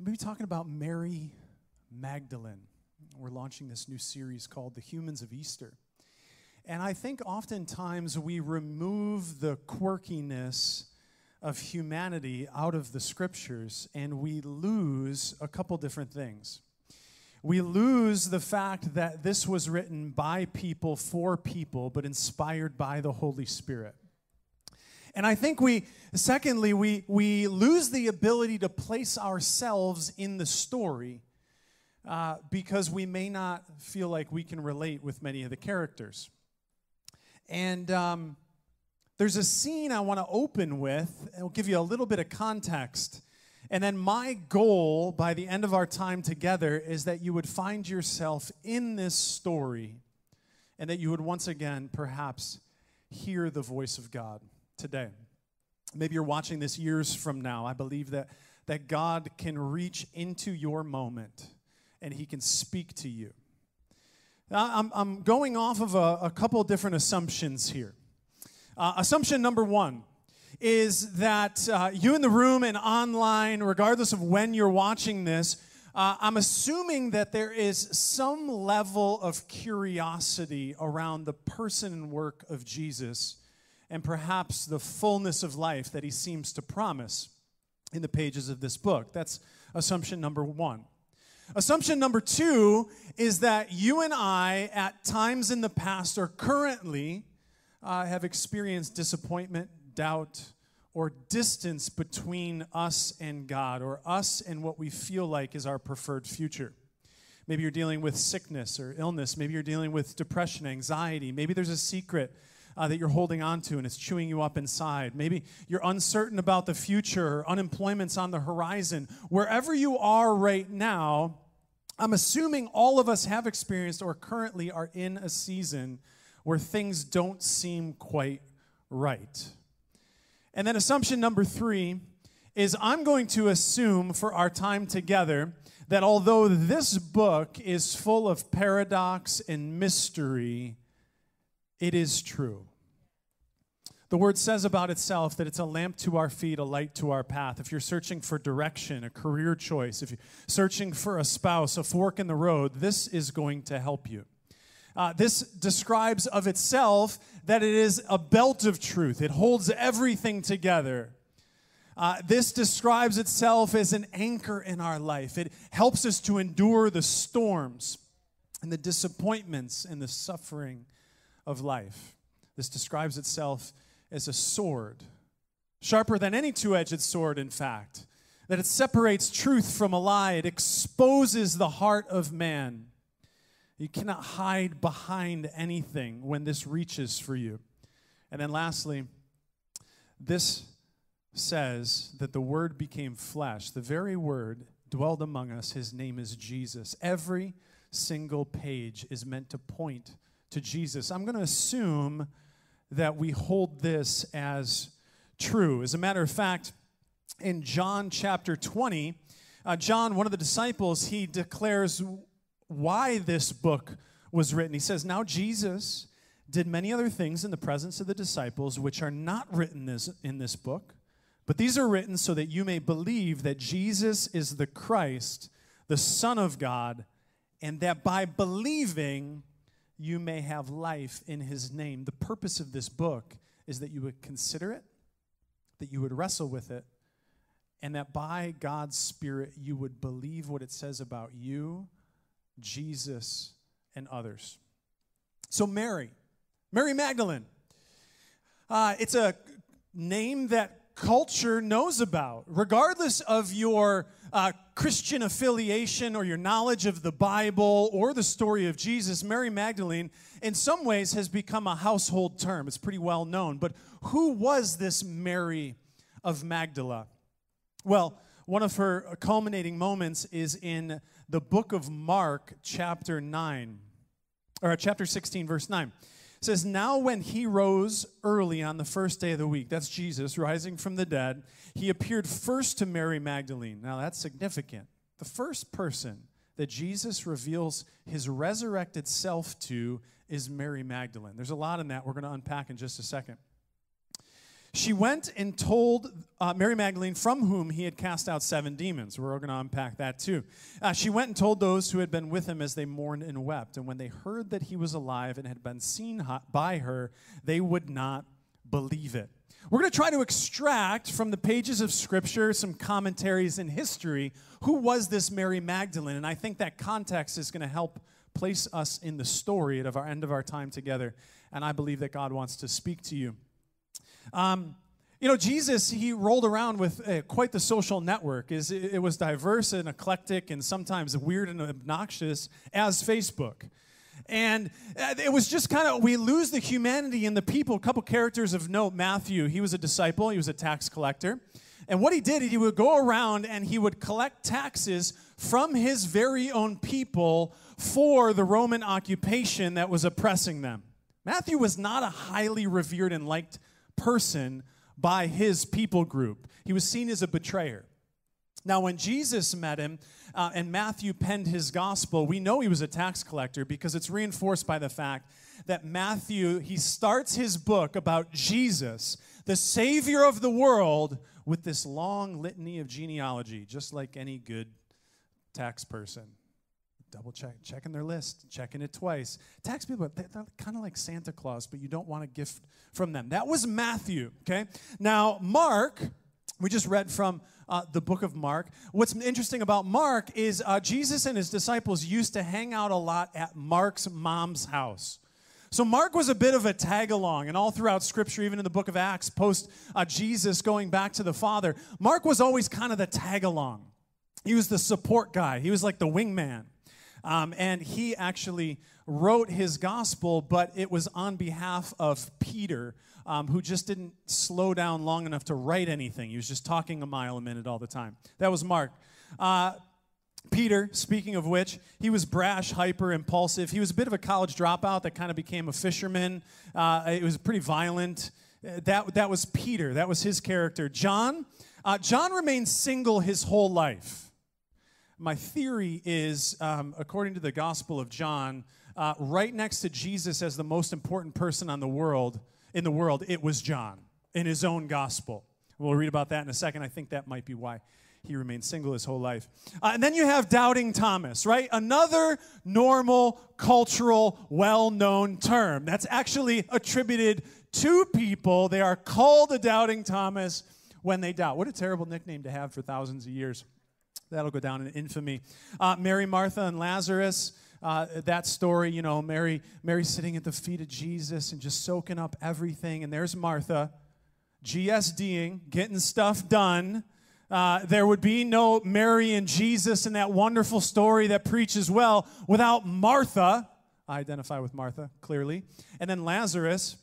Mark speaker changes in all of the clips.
Speaker 1: I'm going to be talking about Mary Magdalene. We're launching this new series called The Humans of Easter. And I think oftentimes we remove the quirkiness of humanity out of the scriptures and we lose a couple different things. We lose the fact that this was written by people for people, but inspired by the Holy Spirit. And I think we, secondly, we, we lose the ability to place ourselves in the story uh, because we may not feel like we can relate with many of the characters. And um, there's a scene I want to open with, will give you a little bit of context. And then my goal by the end of our time together is that you would find yourself in this story and that you would once again perhaps hear the voice of God today. Maybe you're watching this years from now. I believe that, that God can reach into your moment and He can speak to you. Now, I'm, I'm going off of a, a couple different assumptions here. Uh, assumption number one is that uh, you in the room and online, regardless of when you're watching this, uh, I'm assuming that there is some level of curiosity around the person and work of Jesus and perhaps the fullness of life that he seems to promise in the pages of this book. That's assumption number one. Assumption number two is that you and I, at times in the past or currently, uh, have experienced disappointment, doubt, or distance between us and God, or us and what we feel like is our preferred future. Maybe you're dealing with sickness or illness. Maybe you're dealing with depression, anxiety. Maybe there's a secret uh, that you're holding on to and it's chewing you up inside. Maybe you're uncertain about the future, unemployment's on the horizon. Wherever you are right now, I'm assuming all of us have experienced or currently are in a season where things don't seem quite right. And then assumption number three is I'm going to assume for our time together that although this book is full of paradox and mystery, it is true. The word says about itself that it's a lamp to our feet, a light to our path. If you're searching for direction, a career choice, if you're searching for a spouse, a fork in the road, this is going to help you. Uh, this describes of itself that it is a belt of truth, it holds everything together. Uh, this describes itself as an anchor in our life. It helps us to endure the storms and the disappointments and the suffering of life. This describes itself as a sword, sharper than any two edged sword, in fact, that it separates truth from a lie, it exposes the heart of man. You cannot hide behind anything when this reaches for you. And then lastly, this says that the Word became flesh. The very Word dwelled among us. His name is Jesus. Every single page is meant to point to Jesus. I'm going to assume that we hold this as true. As a matter of fact, in John chapter 20, uh, John, one of the disciples, he declares why this book was written. He says, Now Jesus did many other things in the presence of the disciples which are not written this, in this book, but these are written so that you may believe that Jesus is the Christ, the Son of God, and that by believing you may have life in his name. The purpose of this book is that you would consider it, that you would wrestle with it, and that by God's Spirit you would believe what it says about you, Jesus, and others. So, Mary, Mary Magdalene, uh, it's a name that culture knows about, regardless of your uh, Christian affiliation or your knowledge of the Bible or the story of Jesus, Mary Magdalene, in some ways, has become a household term. It's pretty well known. But who was this Mary of Magdala? Well, one of her culminating moments is in the book of Mark, chapter 9, or chapter 16, verse 9 says, Now when he rose early on the first day of the week, that's Jesus rising from the dead, he appeared first to Mary Magdalene. Now that's significant. The first person that Jesus reveals his resurrected self to is Mary Magdalene. There's a lot in that we're going to unpack in just a second. She went and told uh, Mary Magdalene, from whom he had cast out seven demons. We're going to unpack that too. Uh, she went and told those who had been with him as they mourned and wept. And when they heard that he was alive and had been seen by her, they would not believe it. We're going to try to extract from the pages of Scripture some commentaries in history. Who was this Mary Magdalene? And I think that context is going to help place us in the story at our end of our time together. And I believe that God wants to speak to you. Um, you know, Jesus, he rolled around with uh, quite the social network. Is It was diverse and eclectic and sometimes weird and obnoxious as Facebook. And uh, it was just kind of, we lose the humanity in the people. A couple characters of note Matthew, he was a disciple, he was a tax collector. And what he did, he would go around and he would collect taxes from his very own people for the Roman occupation that was oppressing them. Matthew was not a highly revered and liked person by his people group. He was seen as a betrayer. Now, when Jesus met him uh, and Matthew penned his gospel, we know he was a tax collector because it's reinforced by the fact that Matthew, he starts his book about Jesus, the Savior of the world, with this long litany of genealogy, just like any good tax person double check, checking their list, checking it twice. Tax people, they're, they're kind of like Santa Claus, but you don't want a gift from them. That was Matthew, okay? Now, Mark, we just read from uh, the book of Mark. What's interesting about Mark is uh, Jesus and his disciples used to hang out a lot at Mark's mom's house. So Mark was a bit of a tag along, and all throughout Scripture, even in the book of Acts, post uh, Jesus going back to the Father, Mark was always kind of the tag along. He was the support guy. He was like the wingman. Um, and he actually wrote his gospel, but it was on behalf of Peter, um, who just didn't slow down long enough to write anything. He was just talking a mile a minute all the time. That was Mark. Uh, Peter, speaking of which, he was brash, hyper, impulsive. He was a bit of a college dropout that kind of became a fisherman. Uh, it was pretty violent. Uh, that, that was Peter. That was his character. John, uh, John remained single his whole life my theory is, um, according to the Gospel of John, uh, right next to Jesus as the most important person on the world in the world, it was John in his own gospel. We'll read about that in a second. I think that might be why he remained single his whole life. Uh, and then you have doubting Thomas, right? Another normal, cultural, well known term that's actually attributed to people. They are called a doubting Thomas when they doubt. What a terrible nickname to have for thousands of years. That'll go down in infamy. Uh, Mary, Martha, and Lazarus. Uh, that story, you know, Mary, Mary sitting at the feet of Jesus and just soaking up everything. And there's Martha, GSDing, getting stuff done. Uh, there would be no Mary and Jesus in that wonderful story that preaches well without Martha. I identify with Martha, clearly. And then Lazarus,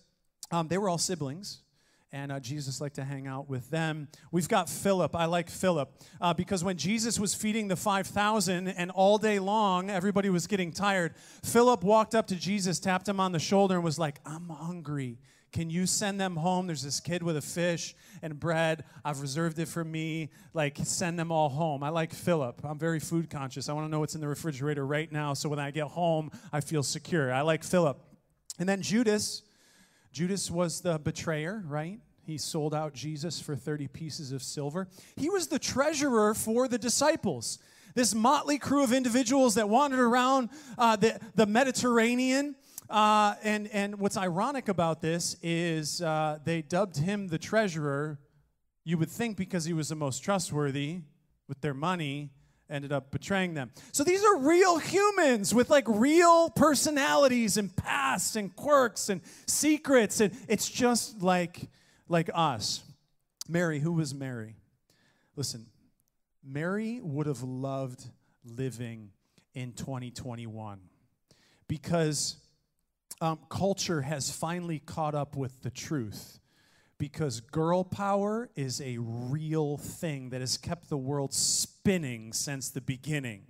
Speaker 1: um, they were all siblings and uh, Jesus liked to hang out with them. We've got Philip. I like Philip uh, because when Jesus was feeding the 5,000 and all day long everybody was getting tired, Philip walked up to Jesus, tapped him on the shoulder, and was like, I'm hungry. Can you send them home? There's this kid with a fish and bread. I've reserved it for me. Like, send them all home. I like Philip. I'm very food conscious. I want to know what's in the refrigerator right now so when I get home, I feel secure. I like Philip. And then Judas. Judas was the betrayer, right? He sold out Jesus for 30 pieces of silver. He was the treasurer for the disciples. This motley crew of individuals that wandered around uh, the, the Mediterranean. Uh, and, and what's ironic about this is uh, they dubbed him the treasurer. You would think because he was the most trustworthy with their money, ended up betraying them. So these are real humans with like real personalities and pasts and quirks and secrets. And it's just like, like us. Mary, who was Mary? Listen, Mary would have loved living in 2021 because um, culture has finally caught up with the truth because girl power is a real thing that has kept the world spinning since the beginning.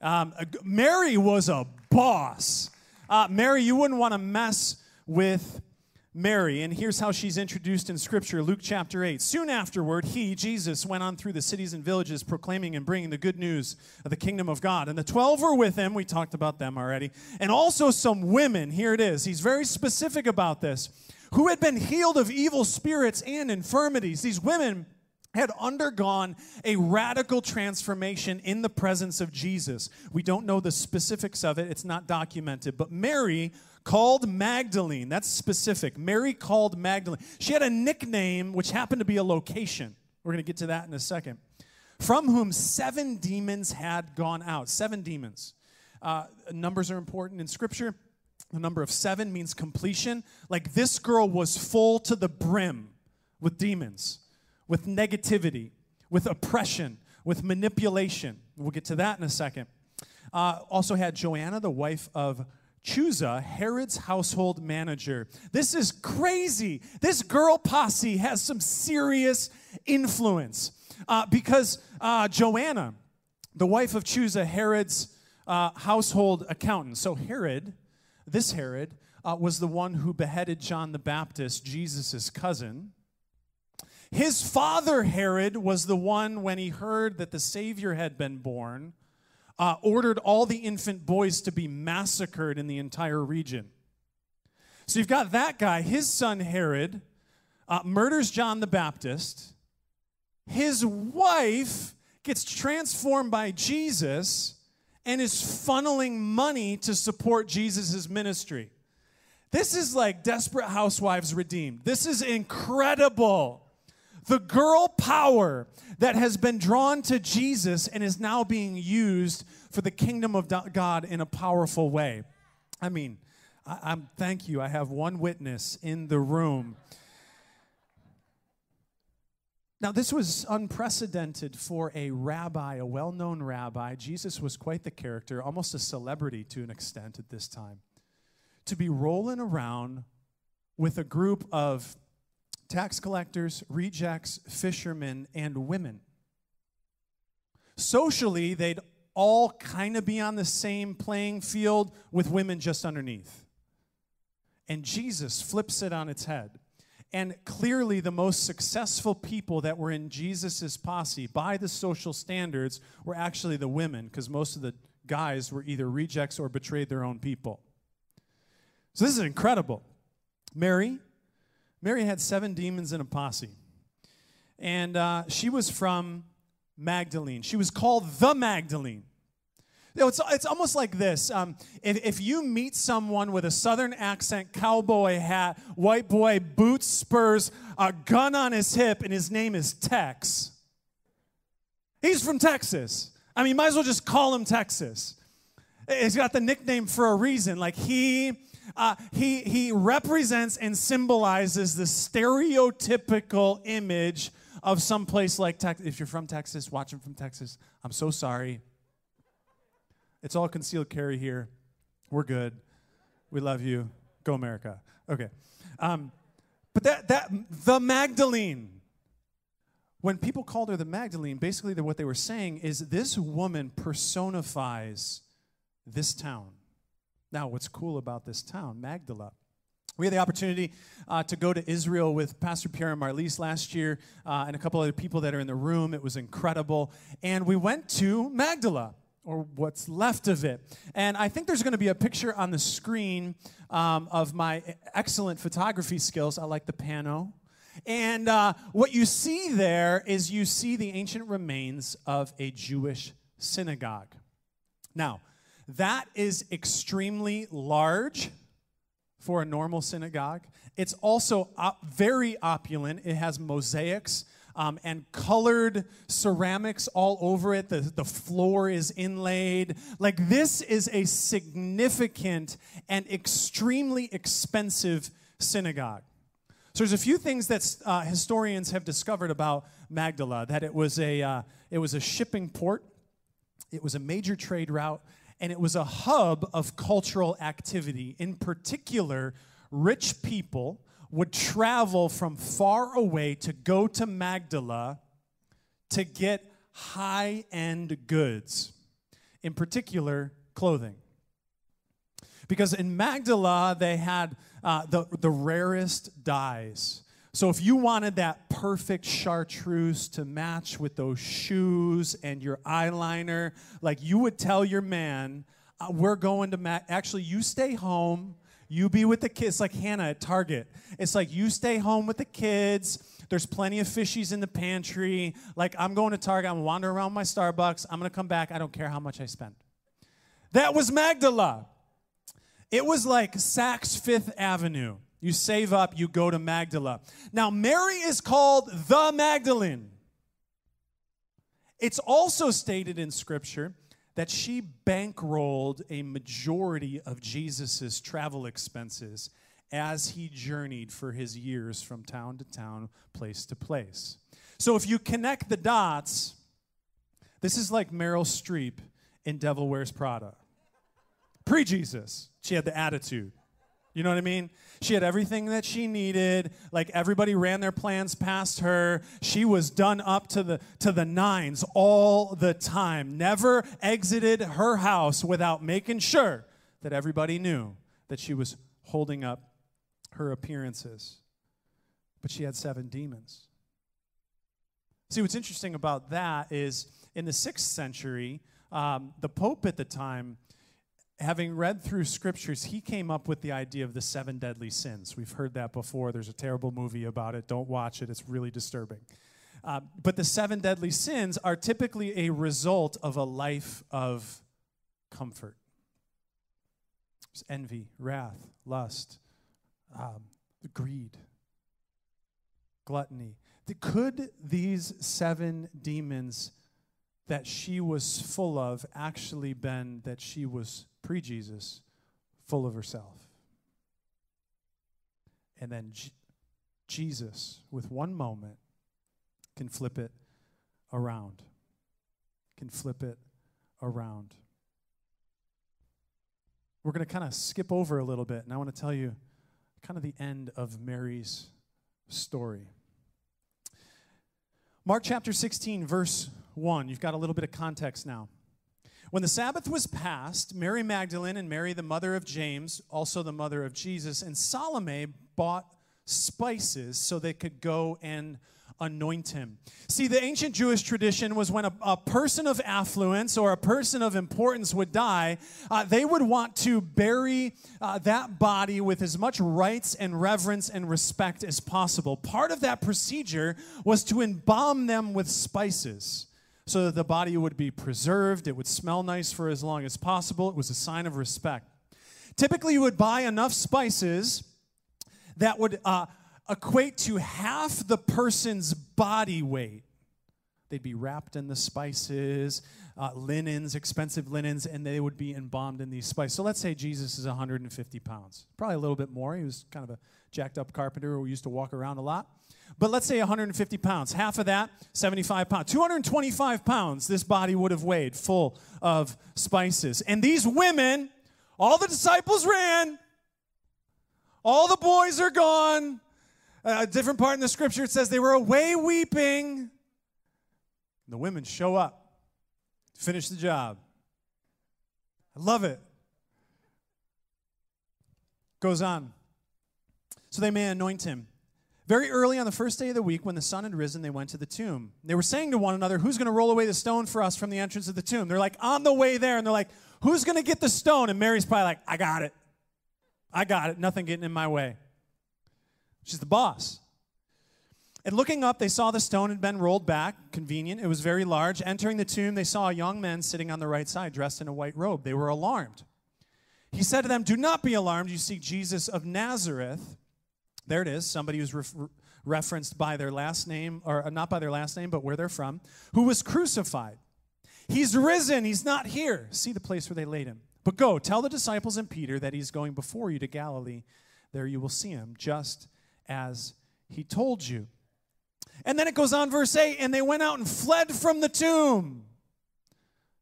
Speaker 1: Um, Mary was a boss. Uh, Mary, you wouldn't want to mess with Mary, and here's how she's introduced in Scripture Luke chapter 8. Soon afterward, he, Jesus, went on through the cities and villages proclaiming and bringing the good news of the kingdom of God. And the 12 were with him. We talked about them already. And also some women. Here it is. He's very specific about this who had been healed of evil spirits and infirmities. These women had undergone a radical transformation in the presence of Jesus. We don't know the specifics of it, it's not documented, but Mary called Magdalene, that's specific. Mary called Magdalene. She had a nickname which happened to be a location. We're going to get to that in a second. From whom seven demons had gone out. Seven demons. Uh, numbers are important in Scripture. The number of seven means completion. Like this girl was full to the brim with demons with negativity, with oppression, with manipulation. We'll get to that in a second. Uh, also had Joanna, the wife of Chuza, Herod's household manager. This is crazy. This girl posse has some serious influence uh, because uh, Joanna, the wife of Chuza, Herod's uh, household accountant. So Herod, this Herod, uh, was the one who beheaded John the Baptist, Jesus' cousin. His father, Herod, was the one when he heard that the Savior had been born, uh, ordered all the infant boys to be massacred in the entire region. So you've got that guy, his son Herod, uh, murders John the Baptist. His wife gets transformed by Jesus and is funneling money to support Jesus' ministry. This is like Desperate Housewives Redeemed. This is incredible the girl power that has been drawn to Jesus and is now being used for the kingdom of God in a powerful way. I mean, I, am thank you. I have one witness in the room. Now, this was unprecedented for a rabbi, a well known rabbi. Jesus was quite the character, almost a celebrity to an extent at this time. To be rolling around with a group of tax collectors, rejects, fishermen, and women. Socially, they'd all kind of be on the same playing field with women just underneath. And Jesus flips it on its head. And clearly, the most successful people that were in Jesus' posse by the social standards were actually the women, because most of the guys were either rejects or betrayed their own people. So, this is incredible. Mary, Mary had seven demons in a posse. And uh, she was from Magdalene. She was called the Magdalene. You know, it's, it's almost like this. Um, if, if you meet someone with a southern accent, cowboy hat, white boy, boots, spurs, a gun on his hip, and his name is Tex, he's from Texas. I mean, you might as well just call him Texas. He's got the nickname for a reason. Like he uh, he, he represents and symbolizes the stereotypical image of some place like Texas. If you're from Texas, watching from Texas, I'm so sorry. It's all concealed carry here. We're good. We love you. Go America. Okay. Um, but that, that, the Magdalene, when people called her the Magdalene, basically what they were saying is this woman personifies this town. Now, what's cool about this town, Magdala? We had the opportunity uh, to go to Israel with Pastor Pierre and Marlise last year uh, and a couple other people that are in the room. It was incredible. And we went to Magdala, or what's left of it. And I think there's going to be a picture on the screen um, of my excellent photography skills. I like the pano. And uh, what you see there is you see the ancient remains of a Jewish synagogue. Now, that is extremely large for a normal synagogue. It's also op- very opulent. It has mosaics um, and colored ceramics all over it. The, the floor is inlaid. Like, this is a significant and extremely expensive synagogue. So, there's a few things that uh, historians have discovered about Magdala that it was, a, uh, it was a shipping port, it was a major trade route, and it was a hub of cultural activity. In particular, rich people would travel from far away to go to Magdala to get high end goods, in particular, clothing. Because in Magdala, they had uh, the, the rarest dyes. So if you wanted that perfect chartreuse to match with those shoes and your eyeliner, like you would tell your man, uh, we're going to actually you stay home, you be with the kids, like Hannah at Target. It's like you stay home with the kids. There's plenty of fishies in the pantry. Like I'm going to Target, I'm wandering around my Starbucks. I'm gonna come back. I don't care how much I spend. That was Magdala. It was like Saks Fifth Avenue. You save up, you go to Magdala. Now, Mary is called the Magdalene. It's also stated in Scripture that she bankrolled a majority of Jesus' travel expenses as he journeyed for his years from town to town, place to place. So if you connect the dots, this is like Meryl Streep in Devil Wears Prada. Pre Jesus, she had the attitude. You know what I mean? She had everything that she needed. Like everybody ran their plans past her. She was done up to the to the nines all the time. Never exited her house without making sure that everybody knew that she was holding up her appearances. But she had seven demons. See, what's interesting about that is in the sixth century, um, the Pope at the time having read through scriptures, he came up with the idea of the seven deadly sins. We've heard that before. There's a terrible movie about it. Don't watch it, it's really disturbing. Uh, but the seven deadly sins are typically a result of a life of comfort. There's envy, wrath, lust, um, greed, gluttony. Could these seven demons that she was full of actually been that she was pre Jesus, full of herself. And then J- Jesus, with one moment, can flip it around. Can flip it around. We're going to kind of skip over a little bit, and I want to tell you kind of the end of Mary's story. Mark chapter 16, verse 1. You've got a little bit of context now. When the Sabbath was passed, Mary Magdalene and Mary, the mother of James, also the mother of Jesus, and Salome bought spices so they could go and anoint him. See, the ancient Jewish tradition was when a, a person of affluence or a person of importance would die, uh, they would want to bury uh, that body with as much rights and reverence and respect as possible. Part of that procedure was to embalm them with spices so that the body would be preserved. It would smell nice for as long as possible. It was a sign of respect. Typically, you would buy enough spices that would uh, equate to half the person's body weight. They'd be wrapped in the spices, uh, linens, expensive linens, and they would be embalmed in these spices. So let's say Jesus is 150 pounds, probably a little bit more. He was kind of a jacked up carpenter who used to walk around a lot. But let's say 150 pounds. Half of that, 75 pounds. 225 pounds this body would have weighed full of spices. And these women, all the disciples ran, all the boys are gone. A different part in the scripture, it says they were away weeping. The women show up, to finish the job. I love it. Goes on. So they may anoint him. Very early on the first day of the week, when the sun had risen, they went to the tomb. They were saying to one another, Who's going to roll away the stone for us from the entrance of the tomb? They're like on the way there, and they're like, Who's going to get the stone? And Mary's probably like, I got it. I got it. Nothing getting in my way. She's the boss. And looking up, they saw the stone had been rolled back. Convenient. It was very large. Entering the tomb, they saw a young man sitting on the right side, dressed in a white robe. They were alarmed. He said to them, Do not be alarmed. You see Jesus of Nazareth there it is, somebody who's re- referenced by their last name, or uh, not by their last name, but where they're from, who was crucified. He's risen, he's not here. See the place where they laid him. But go, tell the disciples and Peter that he's going before you to Galilee. There you will see him, just as he told you. And then it goes on, verse 8, and they went out and fled from the tomb.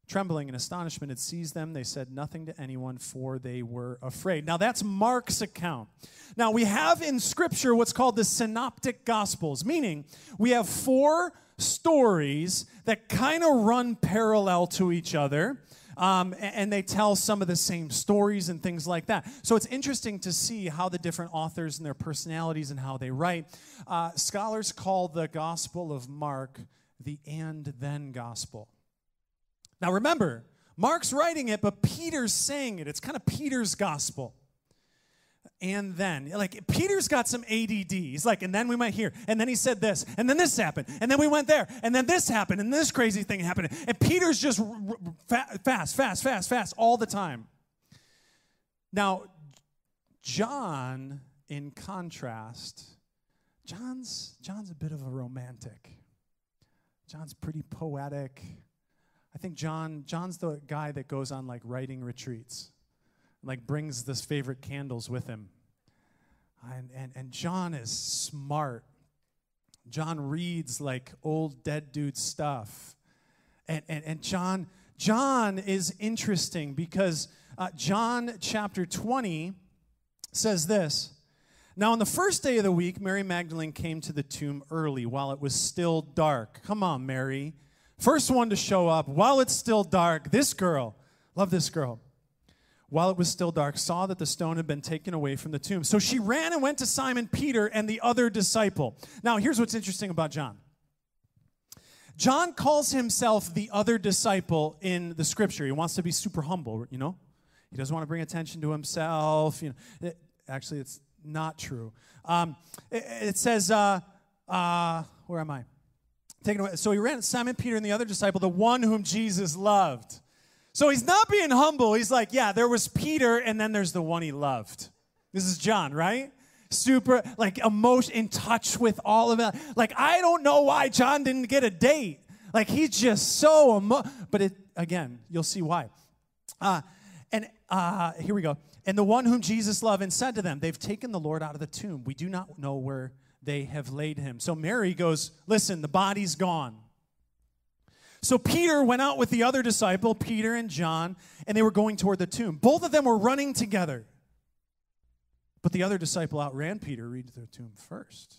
Speaker 1: Trembling in astonishment had seized them. They said nothing to anyone, for they were afraid. Now, that's Mark's account. Now, we have in Scripture what's called the Synoptic Gospels, meaning we have four stories that kind of run parallel to each other. Um, and they tell some of the same stories and things like that. So it's interesting to see how the different authors and their personalities and how they write. Uh, scholars call the Gospel of Mark the and then gospel. Now remember, Mark's writing it, but Peter's saying it. It's kind of Peter's gospel. and then. Like Peter's got some ADD. He's like, and then we might hear, and then he said this, and then this happened, and then we went there, and then this happened, and this crazy thing happened. And Peter's just fast, fast, fast, fast, all the time. Now, John, in contrast, John's John's a bit of a romantic. John's pretty poetic. I think John John's the guy that goes on like writing retreats like brings this favorite candles with him. And, and, and John is smart. John reads like old dead dude stuff. And, and, and John, John is interesting because uh, John chapter 20 says this. Now, on the first day of the week, Mary Magdalene came to the tomb early while it was still dark. Come on, Mary. First one to show up while it's still dark. This girl, love this girl while it was still dark, saw that the stone had been taken away from the tomb. So she ran and went to Simon Peter and the other disciple. Now, here's what's interesting about John. John calls himself the other disciple in the scripture. He wants to be super humble, you know? He doesn't want to bring attention to himself. You know, it, actually, it's not true. Um, it, it, says, uh, uh, where am I? Taken away. So he ran Simon Peter and the other disciple, the one whom Jesus loved. So he's not being humble. He's like, yeah, there was Peter, and then there's the one he loved. This is John, right? Super, like, emotion, in touch with all of it. Like, I don't know why John didn't get a date. Like, he's just so, emo- but it, again, you'll see why. Uh, and uh, here we go. And the one whom Jesus loved and said to them, They've taken the Lord out of the tomb. We do not know where they have laid him. So Mary goes, Listen, the body's gone. So Peter went out with the other disciple, Peter and John, and they were going toward the tomb. Both of them were running together. But the other disciple outran Peter, read the tomb first.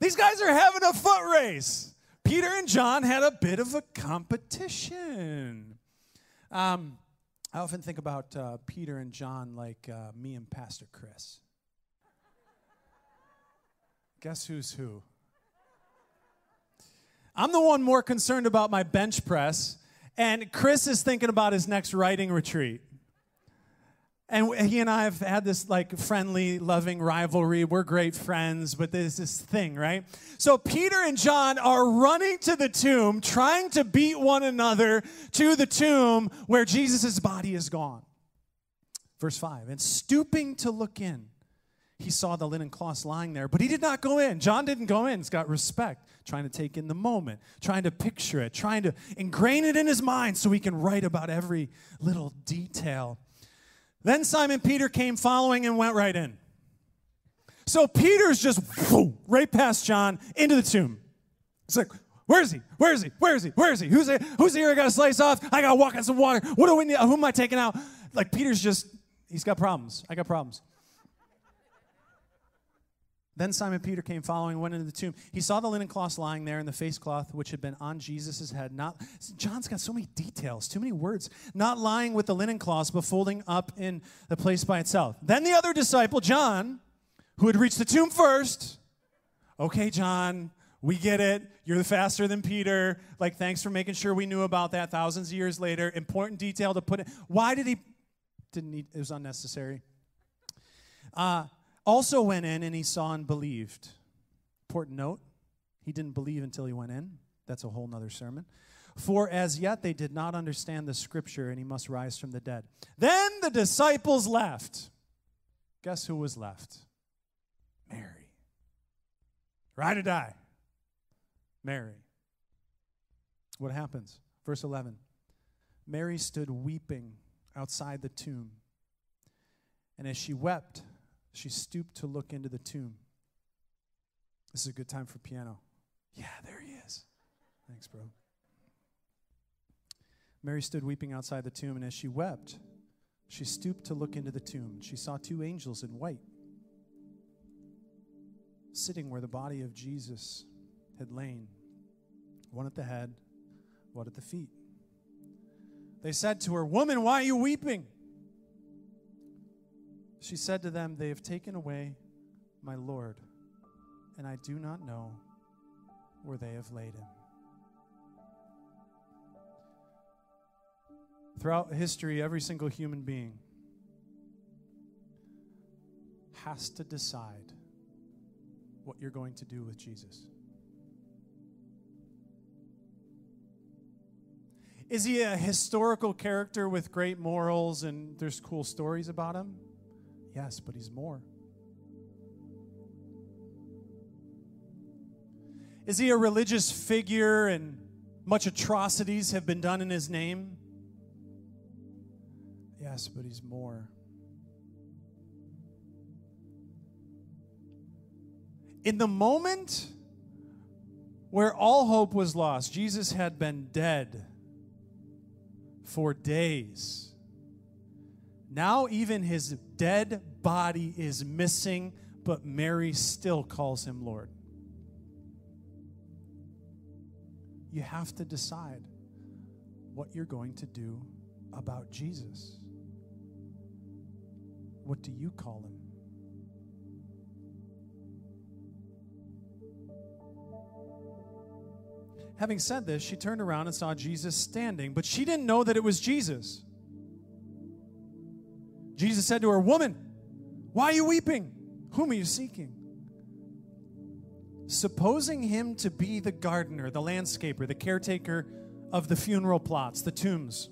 Speaker 1: These guys are having a foot race. Peter and John had a bit of a competition. Um, I often think about uh, Peter and John like uh, me and Pastor Chris. Guess who's who? I'm the one more concerned about my bench press, and Chris is thinking about his next writing retreat. And he and I have had this like friendly, loving rivalry. We're great friends, but there's this thing, right? So Peter and John are running to the tomb, trying to beat one another to the tomb where Jesus' body is gone. Verse 5 And stooping to look in, he saw the linen cloths lying there, but he did not go in. John didn't go in. He's got respect, trying to take in the moment, trying to picture it, trying to ingrain it in his mind so he can write about every little detail. Then Simon Peter came following and went right in. So Peter's just right past John into the tomb. It's like, where is he? Where is he? Where is he? Where is he? Who's? Who's here? I got to slice off. I got to walk on some water. What do we need? Who am I taking out? Like Peter's just, he's got problems. I got problems. Then Simon Peter came following, went into the tomb. He saw the linen cloth lying there and the face cloth which had been on Jesus' head. Not John's got so many details, too many words. Not lying with the linen cloth, but folding up in the place by itself. Then the other disciple, John, who had reached the tomb first. Okay, John, we get it. You're the faster than Peter. Like, thanks for making sure we knew about that thousands of years later. Important detail to put in. Why did he? Didn't need, it was unnecessary. Uh, also went in and he saw and believed. Important note, he didn't believe until he went in. That's a whole nother sermon. For as yet they did not understand the scripture, and he must rise from the dead. Then the disciples left. Guess who was left? Mary. Ride or die. Mary. What happens? Verse 11 Mary stood weeping outside the tomb. And as she wept, she stooped to look into the tomb. This is a good time for piano. Yeah, there he is. Thanks, bro. Mary stood weeping outside the tomb, and as she wept, she stooped to look into the tomb. She saw two angels in white sitting where the body of Jesus had lain, one at the head, one at the feet. They said to her, Woman, why are you weeping? She said to them, They have taken away my Lord, and I do not know where they have laid him. Throughout history, every single human being has to decide what you're going to do with Jesus. Is he a historical character with great morals and there's cool stories about him? Yes, but he's more. Is he a religious figure and much atrocities have been done in his name? Yes, but he's more. In the moment where all hope was lost, Jesus had been dead for days. Now, even his dead body is missing, but Mary still calls him Lord. You have to decide what you're going to do about Jesus. What do you call him? Having said this, she turned around and saw Jesus standing, but she didn't know that it was Jesus. Jesus said to her, Woman, why are you weeping? Whom are you seeking? Supposing him to be the gardener, the landscaper, the caretaker of the funeral plots, the tombs.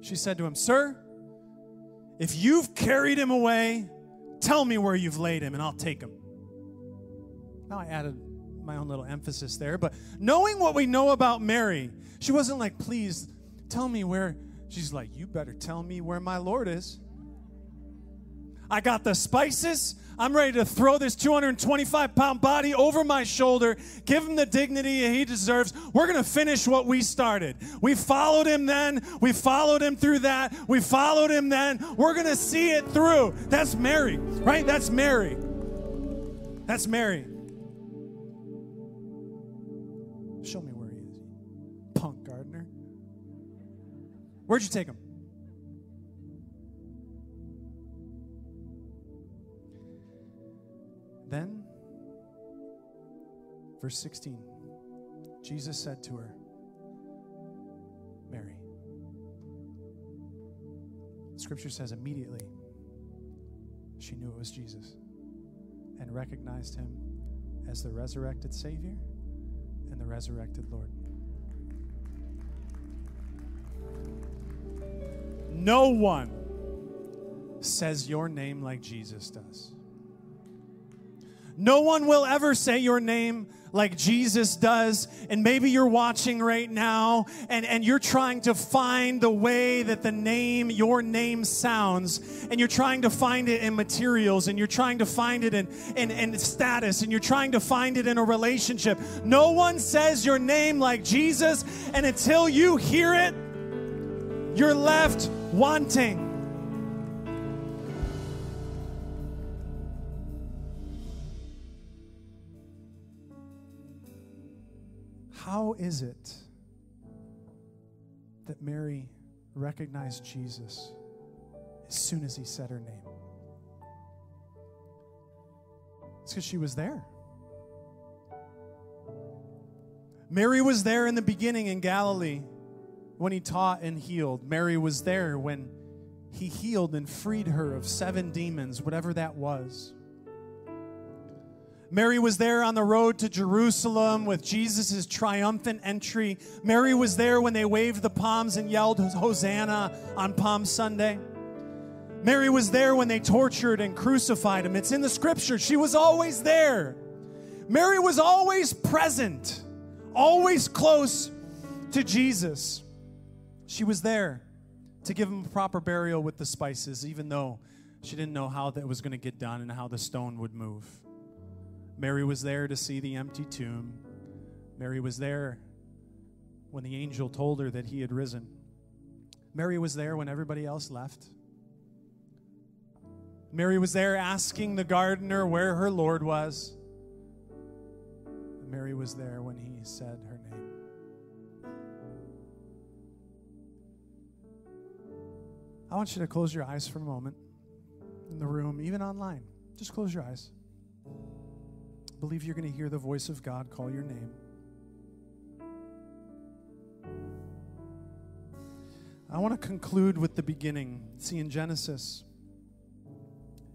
Speaker 1: She said to him, Sir, if you've carried him away, tell me where you've laid him and I'll take him. Now I added my own little emphasis there, but knowing what we know about Mary, she wasn't like, please tell me where. She's like, you better tell me where my Lord is. I got the spices. I'm ready to throw this 225 pound body over my shoulder, give him the dignity he deserves. We're going to finish what we started. We followed him then. We followed him through that. We followed him then. We're going to see it through. That's Mary, right? That's Mary. That's Mary. Where'd you take him? Then, verse 16, Jesus said to her, Mary. Scripture says immediately she knew it was Jesus and recognized him as the resurrected Savior and the resurrected Lord. No one says your name like Jesus does. No one will ever say your name like Jesus does. And maybe you're watching right now and, and you're trying to find the way that the name, your name sounds. And you're trying to find it in materials and you're trying to find it in, in, in status and you're trying to find it in a relationship. No one says your name like Jesus. And until you hear it, you're left wanting. How is it that Mary recognized Jesus as soon as he said her name? It's because she was there. Mary was there in the beginning in Galilee when he taught and healed. Mary was there when he healed and freed her of seven demons, whatever that was. Mary was there on the road to Jerusalem with Jesus' triumphant entry. Mary was there when they waved the palms and yelled Hosanna on Palm Sunday. Mary was there when they tortured and crucified him. It's in the scripture. She was always there. Mary was always present, always close to Jesus. She was there to give him a proper burial with the spices, even though she didn't know how that was going to get done and how the stone would move. Mary was there to see the empty tomb. Mary was there when the angel told her that he had risen. Mary was there when everybody else left. Mary was there asking the gardener where her Lord was. Mary was there when he said I want you to close your eyes for a moment in the room, even online. Just close your eyes believe you're going to hear the voice of God call your name. I want to conclude with the beginning. See, in Genesis,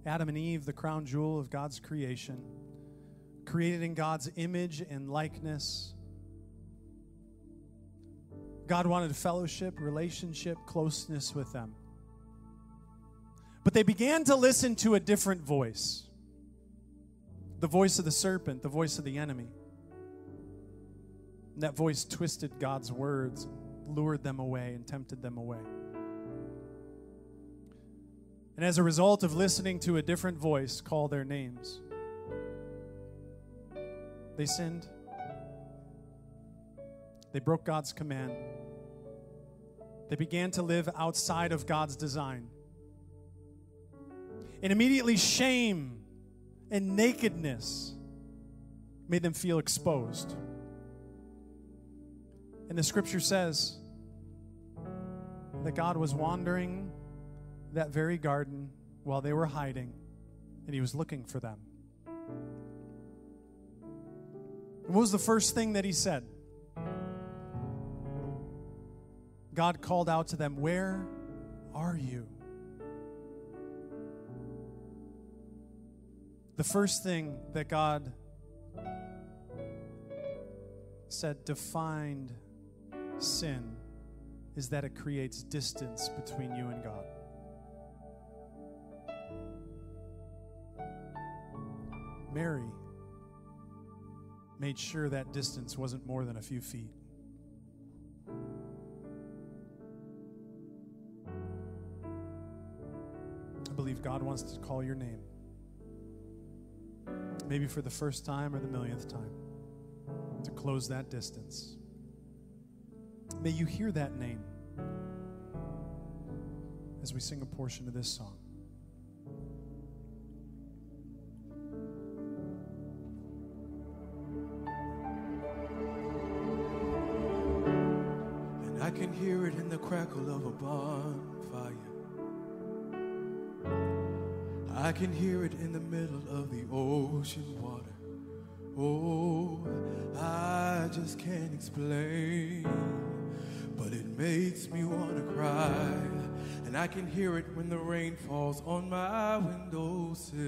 Speaker 1: Adam and Eve, the crown jewel of God's creation, created in God's image and likeness. God wanted fellowship, relationship, closeness with them. But they began to listen to a different voice the voice of the serpent, the voice of the enemy. And that voice twisted God's words, lured them away, and tempted them away. And as a result of listening to a different voice call their names, they sinned. They broke God's command. They began to live outside of God's design. And immediately, shame and nakedness made them feel exposed. And the scripture says that God was wandering that very garden while they were hiding, and he was looking for them. And what was the first thing that he said? God called out to them, Where are you? The first thing that God said defined sin is that it creates distance between you and God. Mary made sure that distance wasn't more than a few feet. I believe God wants to call your name. Maybe for the first time or the millionth time, to close that distance. May you hear that name as we sing a portion of this song.
Speaker 2: And I can hear it in the crackle of a bonfire. I can hear it in the middle of the ocean water. Oh, I just can't explain, but it makes me want to cry. And I can hear it when the rain falls on my windowsill.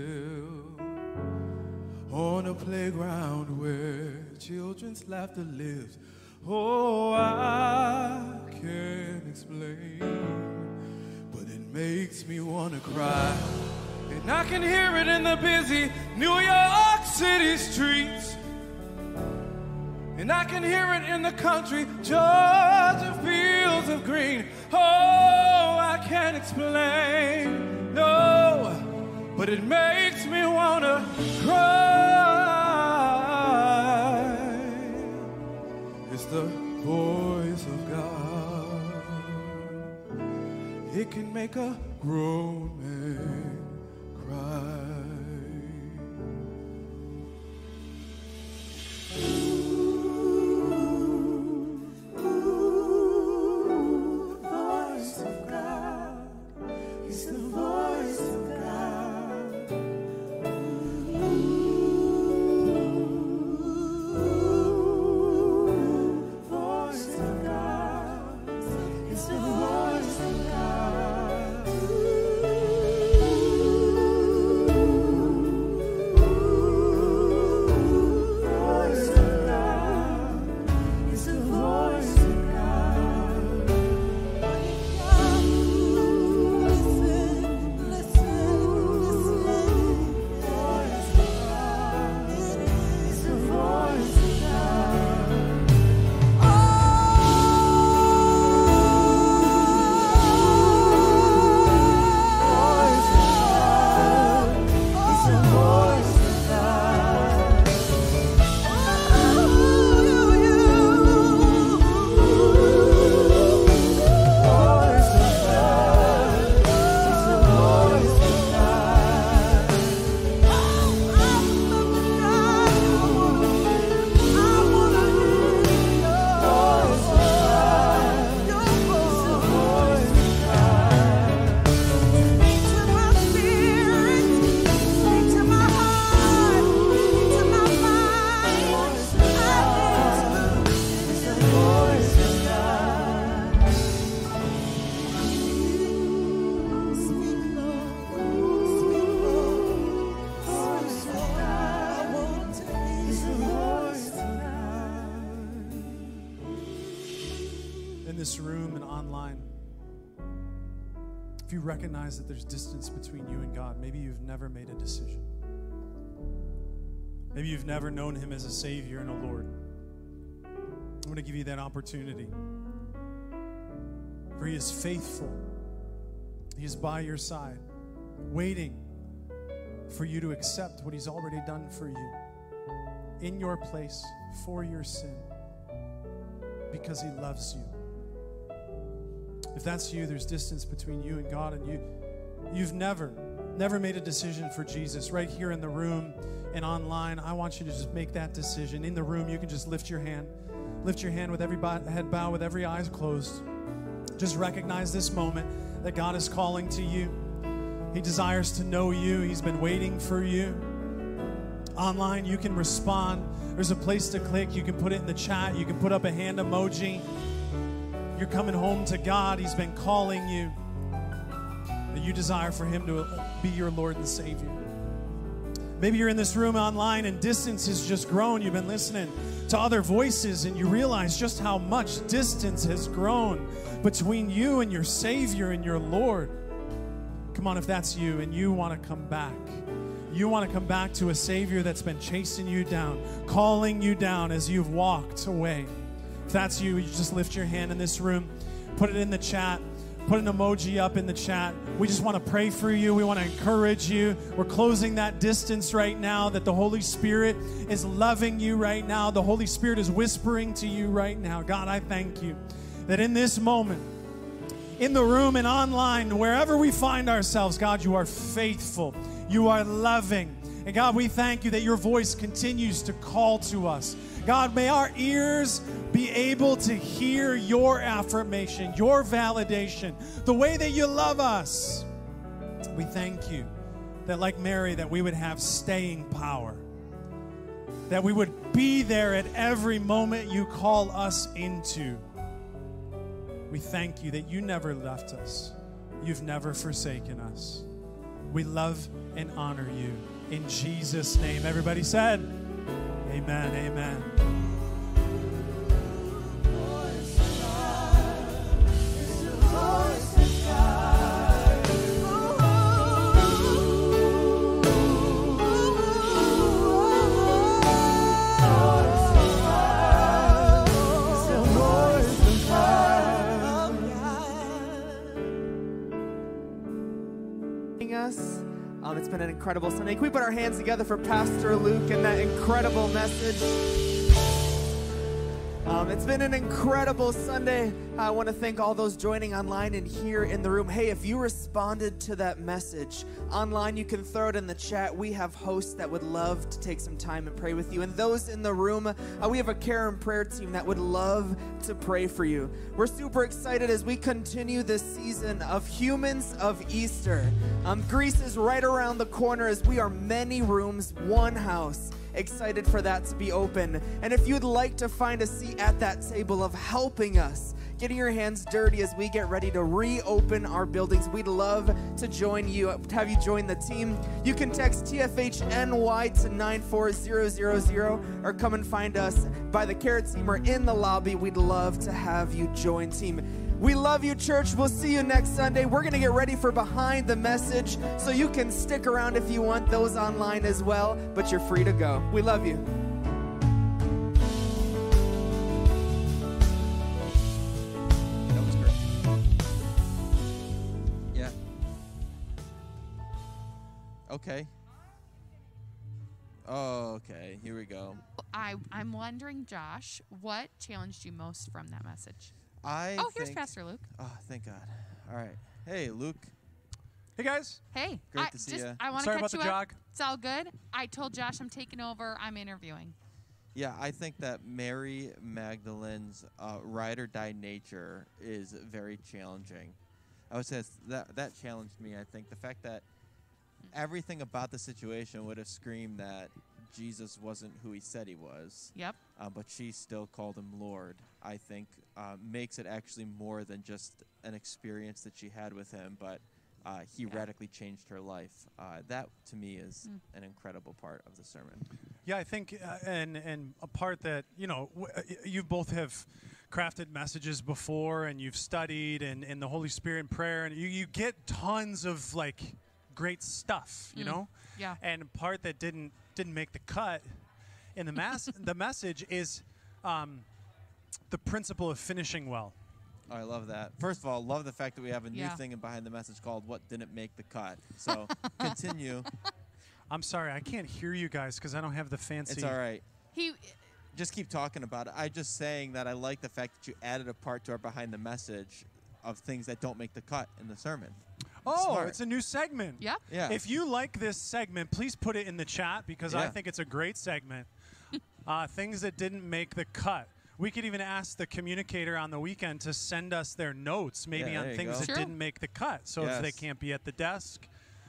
Speaker 2: On a playground where children's laughter lives Oh, I can't explain, but it makes me want to cry. And I can hear it in the busy New York City streets. And I can hear it in the country, Georgia fields of green. Oh, I can't explain, no, but it makes me want to cry. It's the voice of God. It can make a grown man
Speaker 1: you recognize that there's distance between you and God, maybe you've never made a decision. Maybe you've never known Him as a Savior and a Lord. I'm going to give you that opportunity. For He is faithful, He is by your side, waiting for you to accept what He's already done for you in your place for your sin because He loves you. If that's you, there's distance between you and God, and you, you've never, never made a decision for Jesus right here in the room and online. I want you to just make that decision. In the room, you can just lift your hand. Lift your hand with every head bowed, with every eyes closed. Just recognize this moment that God is calling to you. He desires to know you, He's been waiting for you. Online, you can respond. There's a place to click. You can put it in the chat. You can put up a hand emoji. You're coming home to God. He's been calling you. That you desire for Him to be your Lord and Savior. Maybe you're in this room online and distance has just grown. You've been listening to other voices and you realize just how much distance has grown between you and your Savior and your Lord. Come on, if that's you and you want to come back, you want to come back to a Savior that's been chasing you down, calling you down as you've walked away. If that's you, you just lift your hand in this room, put it in the chat, put an emoji up in the chat. We just want to pray for you. We want to encourage you. We're closing that distance right now, that the Holy Spirit is loving you right now. The Holy Spirit is whispering to you right now. God, I thank you that in this moment, in the room and online, wherever we find ourselves, God, you are faithful. You are loving. And God, we thank you that your voice continues to call to us. God, may our ears be able to hear your affirmation, your validation, the way that you love us. We thank you that, like Mary, that we would have staying power, that we would be there at every moment you call us into. We thank you that you never left us, you've never forsaken us. We love and honor you. In Jesus' name, everybody said, Amen, amen.
Speaker 3: Been an incredible Sunday. Can we put our hands together for Pastor Luke and that incredible message? Um, it's been an incredible Sunday. I want to thank all those joining online and here in the room. Hey, if you responded to that message online, you can throw it in the chat. We have hosts that would love to take some time and pray with you. And those in the room, uh, we have a care and prayer team that would love to pray for you. We're super excited as we continue this season of Humans of Easter. Um, Greece is right around the corner as we are many rooms, one house excited for that to be open. And if you'd like to find a seat at that table of helping us, getting your hands dirty as we get ready to reopen our buildings, we'd love to join you, have you join the team. You can text TFHNY to 94000 or come and find us by the carrot team or in the lobby. We'd love to have you join team. We love you, church. We'll see you next Sunday. We're going to get ready for Behind the Message, so you can stick around if you want those online as well, but you're free to go. We love you.
Speaker 4: That was great. Yeah. Okay. Oh, okay. Here we go.
Speaker 5: I, I'm wondering, Josh, what challenged you most from that message?
Speaker 4: I.
Speaker 5: oh, here's
Speaker 4: think-
Speaker 5: Pastor Luke.
Speaker 4: Oh, thank God. All right. Hey, Luke.
Speaker 1: Hey, guys.
Speaker 5: Hey,
Speaker 4: Great
Speaker 5: I
Speaker 4: to see
Speaker 5: just
Speaker 4: ya.
Speaker 5: I want to
Speaker 1: Sorry
Speaker 5: catch
Speaker 1: about
Speaker 5: you
Speaker 1: the
Speaker 5: up.
Speaker 1: jog.
Speaker 5: It's all good. I told Josh I'm taking over. I'm interviewing.
Speaker 4: Yeah, I think that Mary Magdalene's uh, ride or die nature is very challenging. I would say it's- that that challenged me. I think the fact that everything about the situation would have screamed that Jesus wasn't who he said he was.
Speaker 5: Yep.
Speaker 4: uh, but she still called him Lord, I think uh, makes it actually more than just an experience that she had with him, but uh, he
Speaker 5: Yeah.
Speaker 4: radically changed her life. Uh, that, to me, is
Speaker 5: Mm.
Speaker 4: an incredible part of the sermon.
Speaker 1: Yeah, I think, uh, and and a part that you know, w- uh, you both have crafted messages before and you've studied and, and the Holy Spirit and prayer and you, you get tons of like great stuff, you know?
Speaker 5: Yeah.
Speaker 1: And part that didn't didn't make the cut in the mass the message is um, the principle of finishing well.
Speaker 4: Oh, I love that. First of all, love the fact that we have a new
Speaker 5: Yeah.
Speaker 4: thing behind the message called "What Didn't Make the Cut." So continue.
Speaker 1: I'm sorry, I can't hear you guys because I don't have the fancy.
Speaker 4: It's all right.
Speaker 5: He
Speaker 4: Just keep talking about it. I just saying that I like the fact that you added a part to our behind the message of things that don't make the cut in the sermon.
Speaker 1: Oh,
Speaker 4: Smart.
Speaker 1: it's a new segment.
Speaker 5: yeah.
Speaker 4: Yeah.
Speaker 1: If you like this segment, please put it in the chat because I think it's a great segment. uh, things that didn't make the cut. We could even ask the communicator on the weekend to send us their notes, maybe
Speaker 4: Yeah,
Speaker 1: on things
Speaker 4: go.
Speaker 1: that
Speaker 5: Sure.
Speaker 1: didn't make the cut. So if they can't be at the desk,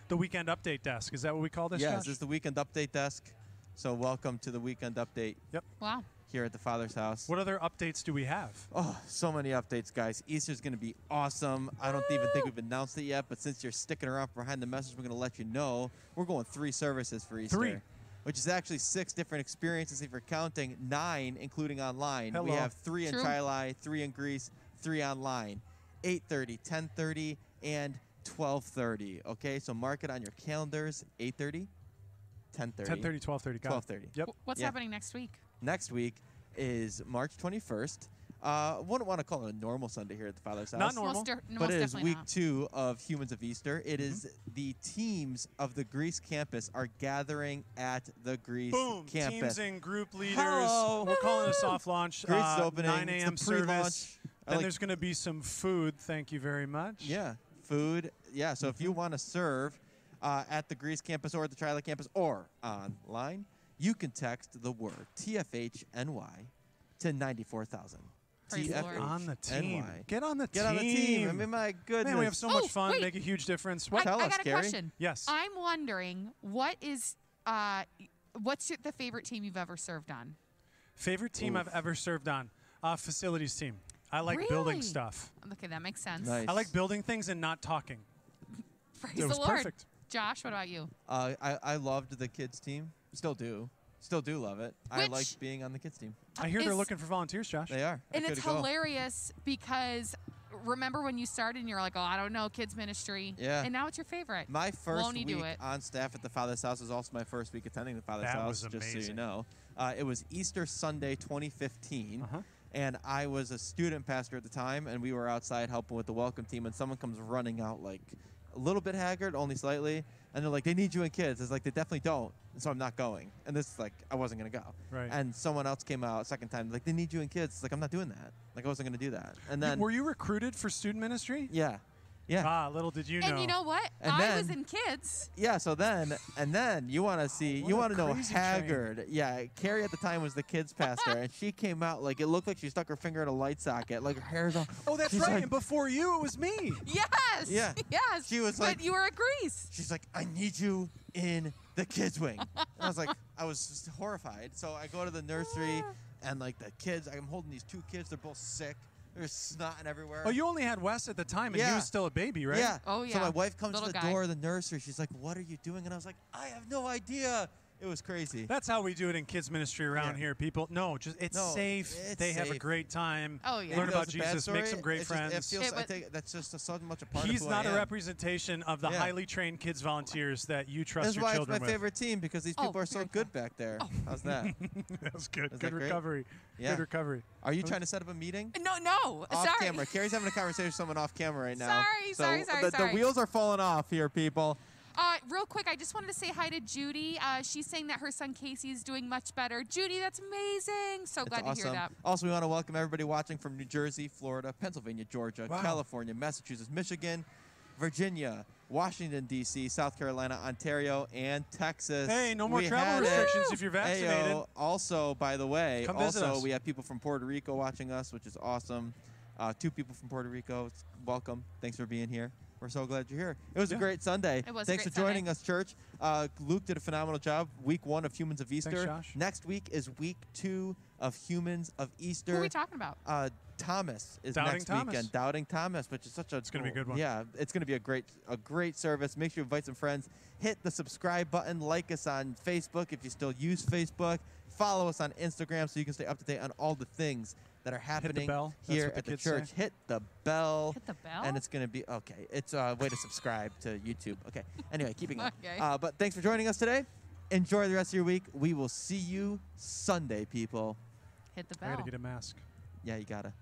Speaker 1: the weekend update desk. Is that what we call this?
Speaker 4: yes,
Speaker 1: Josh?
Speaker 4: it's the weekend update desk. So welcome to the weekend update Yep.
Speaker 5: Wow.
Speaker 4: Here at the Father's house.
Speaker 1: What other updates do we have?
Speaker 4: Oh, so many updates, guys. Easter's going to be awesome. I don't even think we've announced it yet, but since you're sticking around behind the message, we're going to let you know. We're going three services for Easter.
Speaker 1: Three.
Speaker 4: Which is actually six different experiences if you're counting, nine including online.
Speaker 1: Hello.
Speaker 4: We have three in
Speaker 5: True.
Speaker 4: Chili, three in Greece, three online. 8.30, 10.30, and 12.30. Okay, so mark it on your calendars. 8.30, 10.30,
Speaker 1: 10:30, 12:30. Got
Speaker 4: 12.30.
Speaker 1: Yep.
Speaker 5: Wh- What's
Speaker 4: Yeah.
Speaker 5: happening next week?
Speaker 4: Next week is March 21st. Uh, wouldn't want to call it a normal Sunday here at the Father's House.
Speaker 1: Not normal.
Speaker 5: Most, de-
Speaker 4: But it is week
Speaker 5: not.
Speaker 4: two of Humans of Easter. It is the teams of the Greece campus are gathering at the Greece
Speaker 1: Boom.
Speaker 4: campus.
Speaker 1: Teams and group leaders.
Speaker 4: Hello.
Speaker 1: We're calling it a soft launch.
Speaker 4: Greece
Speaker 1: uh,
Speaker 4: opening.
Speaker 1: 9 a.m. service.
Speaker 4: I
Speaker 1: And
Speaker 4: like-
Speaker 1: there's going to be some food. Thank you very much.
Speaker 4: Yeah, food. Yeah, so
Speaker 1: Mm-hmm.
Speaker 4: if you want to serve uh, at the Greece campus or at the Chili campus or online, you can text the word TFHNY to 94,000.
Speaker 5: Praise the Lord.
Speaker 1: On the team.
Speaker 4: NY.
Speaker 1: Get on the
Speaker 4: Get
Speaker 1: team.
Speaker 4: on the team. I mean, my goodness.
Speaker 1: Man, we have so
Speaker 5: Oh,
Speaker 1: much fun.
Speaker 5: wait.
Speaker 1: Make a huge difference.
Speaker 5: I,
Speaker 1: What?
Speaker 4: Tell
Speaker 5: I
Speaker 4: us,
Speaker 5: got a
Speaker 4: Gary.
Speaker 5: question.
Speaker 1: yes.
Speaker 5: I'm wondering what is uh, what's your, the favorite team you've ever served on?
Speaker 1: Favorite team I've ever served on? Uh, facilities team. I like
Speaker 5: Really?
Speaker 1: building stuff.
Speaker 5: Okay, that makes sense.
Speaker 4: Nice.
Speaker 1: I like building things and not talking.
Speaker 5: Praise
Speaker 1: It was
Speaker 5: Lord.
Speaker 1: perfect.
Speaker 5: Josh, what about you?
Speaker 4: Uh, I, I loved the kids team. Still do. Still do love it. I
Speaker 5: Which-
Speaker 4: like being on the kids team.
Speaker 1: I hear they're looking for volunteers, Josh.
Speaker 4: They are.
Speaker 5: And it's
Speaker 4: could've go.
Speaker 5: hilarious because remember when you started and you're like, oh, I don't know, kids ministry.
Speaker 4: Yeah.
Speaker 5: And now it's your favorite.
Speaker 4: My 1st
Speaker 5: Won't
Speaker 4: week
Speaker 5: do it?
Speaker 4: on staff at the Father's House was also my first week attending the Father's
Speaker 1: That
Speaker 4: House,
Speaker 1: was
Speaker 4: just so you know. Uh, it was Easter Sunday 2015.
Speaker 1: Uh-huh.
Speaker 4: And I was a student pastor at the time, and we were outside helping with the welcome team, and someone comes running out like a little bit haggard, only slightly, and they're like, "They need you in kids." It's like they definitely don't, and so I'm not going. And this is like I wasn't gonna go.
Speaker 1: Right.
Speaker 4: And someone else came out second time, like they need you in kids. It's like I'm not doing that. Like I wasn't gonna do that. And then
Speaker 1: were you recruited for student ministry?
Speaker 4: yeah, yeah.
Speaker 1: Ah, little did you know.
Speaker 5: and you know what?
Speaker 4: And
Speaker 5: I was in kids.
Speaker 4: Yeah, so then and then you want to see
Speaker 1: What
Speaker 4: you want to know
Speaker 1: crazy train.
Speaker 4: Haggard. Yeah, Carrie at the time was the kids pastor, and she came out like it looked like she stuck her finger in a light socket, like her hair's all.
Speaker 1: oh, that's
Speaker 4: she's
Speaker 1: right.
Speaker 4: like-
Speaker 1: and before you, it was me.
Speaker 5: Yes.
Speaker 4: Yeah.
Speaker 5: Yes.
Speaker 4: She was like but
Speaker 5: you were at Greece.
Speaker 4: She's like, I need you in the kids wing. And I was like, I was just horrified. So I go to the nursery, and like the kids, I'm holding these two kids. They're both sick. There's snotting everywhere.
Speaker 1: Oh, you only had Wes at the time, and he was still a baby, right?
Speaker 4: Yeah.
Speaker 5: Oh, yeah.
Speaker 4: So my wife comes
Speaker 5: Little
Speaker 4: to the
Speaker 5: guy.
Speaker 4: door of the nursery. She's like, What are you doing? And I was like, I have no idea. It was crazy.
Speaker 1: That's how we do it in kids ministry around
Speaker 4: Yeah.
Speaker 1: here. People, no, just it's
Speaker 4: No,
Speaker 1: safe.
Speaker 4: it's
Speaker 1: they have a great time.
Speaker 5: Oh, yeah.
Speaker 1: Learn about
Speaker 4: it's a bad
Speaker 1: Jesus. Make some great
Speaker 4: it's just-
Speaker 1: friends.
Speaker 4: it feels,
Speaker 5: It
Speaker 4: I think that's just so much a part
Speaker 1: He's
Speaker 4: of who
Speaker 1: not
Speaker 4: I
Speaker 1: a
Speaker 4: am.
Speaker 1: representation of the
Speaker 4: Yeah.
Speaker 1: highly trained kids volunteers that you trust
Speaker 4: That's
Speaker 1: your
Speaker 4: why it's my
Speaker 1: with.
Speaker 4: favorite team because these
Speaker 5: Oh,
Speaker 4: people are so good back there. Oh. How's that?
Speaker 1: That's good.
Speaker 4: Is
Speaker 1: good
Speaker 4: that
Speaker 1: recovery.
Speaker 4: Yeah.
Speaker 1: Good recovery.
Speaker 4: Are you trying to set up a meeting?
Speaker 5: No, no.
Speaker 4: Off
Speaker 5: sorry.
Speaker 4: camera. Carrie's having a conversation with someone off camera right now.
Speaker 5: Sorry,
Speaker 4: so
Speaker 5: sorry, sorry,
Speaker 4: the,
Speaker 5: sorry.
Speaker 4: the wheels are falling off here, people.
Speaker 5: Uh, real quick, I just wanted to say hi to Judy. Uh, she's saying that her son Casey is doing much better. Judy, that's amazing. So
Speaker 4: It's
Speaker 5: glad
Speaker 4: awesome.
Speaker 5: to hear that.
Speaker 4: Also, we want to welcome everybody watching from New Jersey, Florida, Pennsylvania, Georgia,
Speaker 1: Wow.
Speaker 4: California, Massachusetts, Michigan, Virginia, Washington, D.C., South Carolina, Ontario, and Texas.
Speaker 1: Hey, no more
Speaker 4: We
Speaker 1: travel
Speaker 4: had it.
Speaker 1: restrictions if you're vaccinated.
Speaker 4: Ayo. Also, by the way,
Speaker 1: Come visit
Speaker 4: also
Speaker 1: us.
Speaker 4: we have people from Puerto Rico watching us, which is awesome. Uh, two people from Puerto Rico. It's- Welcome. Thanks for being here. We're so glad you're here. It was
Speaker 1: Yeah.
Speaker 4: a great Sunday.
Speaker 5: It was a
Speaker 4: Thanks
Speaker 5: great
Speaker 4: for joining us, church. Uh, Luke did a phenomenal job. Week one of Humans of Easter.
Speaker 1: Josh.
Speaker 4: Next week is week two of Humans of Easter.
Speaker 5: Who are we talking about?
Speaker 4: uh, Thomas is
Speaker 1: Doubting
Speaker 4: next
Speaker 1: Thomas.
Speaker 4: weekend. Doubting Thomas, which is such a it's
Speaker 1: gonna be a good one.
Speaker 4: Yeah, it's gonna be a great a great service. Make sure you invite some friends. Hit the subscribe button. Like us on Facebook if you still use Facebook. Follow us on Instagram so you can stay up to date on all the things that are happening here
Speaker 1: what the
Speaker 4: at the
Speaker 1: kids say.
Speaker 4: church. Hit the bell.
Speaker 5: Hit the bell.
Speaker 4: And it's going to be okay. It's a way to subscribe to YouTube. Okay. Anyway, keeping going.
Speaker 5: Okay.
Speaker 4: Uh, but thanks for joining us today. Enjoy the rest of your week. We will see you Sunday, people.
Speaker 5: Hit the
Speaker 1: I
Speaker 5: bell.
Speaker 1: gotta get a mask.
Speaker 4: Yeah, you gotta.